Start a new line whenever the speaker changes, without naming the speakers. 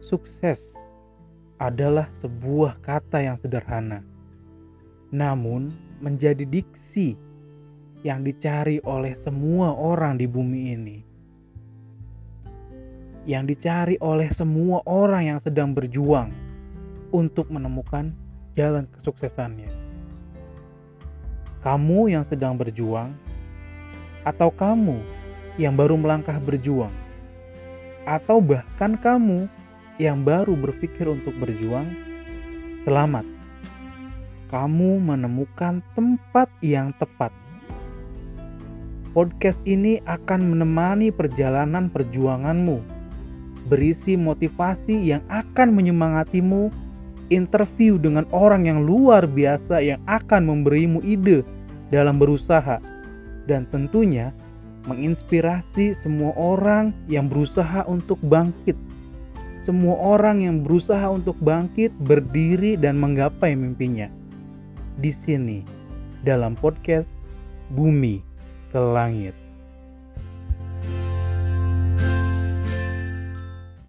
sukses adalah sebuah kata yang sederhana, namun menjadi diksi yang dicari oleh semua orang di bumi ini. Yang dicari oleh semua orang yang sedang berjuang untuk menemukan jalan kesuksesannya. Kamu yang sedang berjuang, atau kamu yang baru melangkah berjuang, atau bahkan kamu yang baru berpikir untuk berjuang, selamat. Kamu menemukan tempat yang tepat Podcast ini akan menemani perjalanan perjuanganmu, berisi motivasi yang akan menyemangatimu, interview dengan orang yang luar biasa yang akan memberimu ide dalam berusaha, dan tentunya menginspirasi semua orang yang berusaha untuk bangkit. Semua orang yang berusaha untuk bangkit, berdiri, dan menggapai mimpinya. Di sini, dalam podcast Bumi ke langit.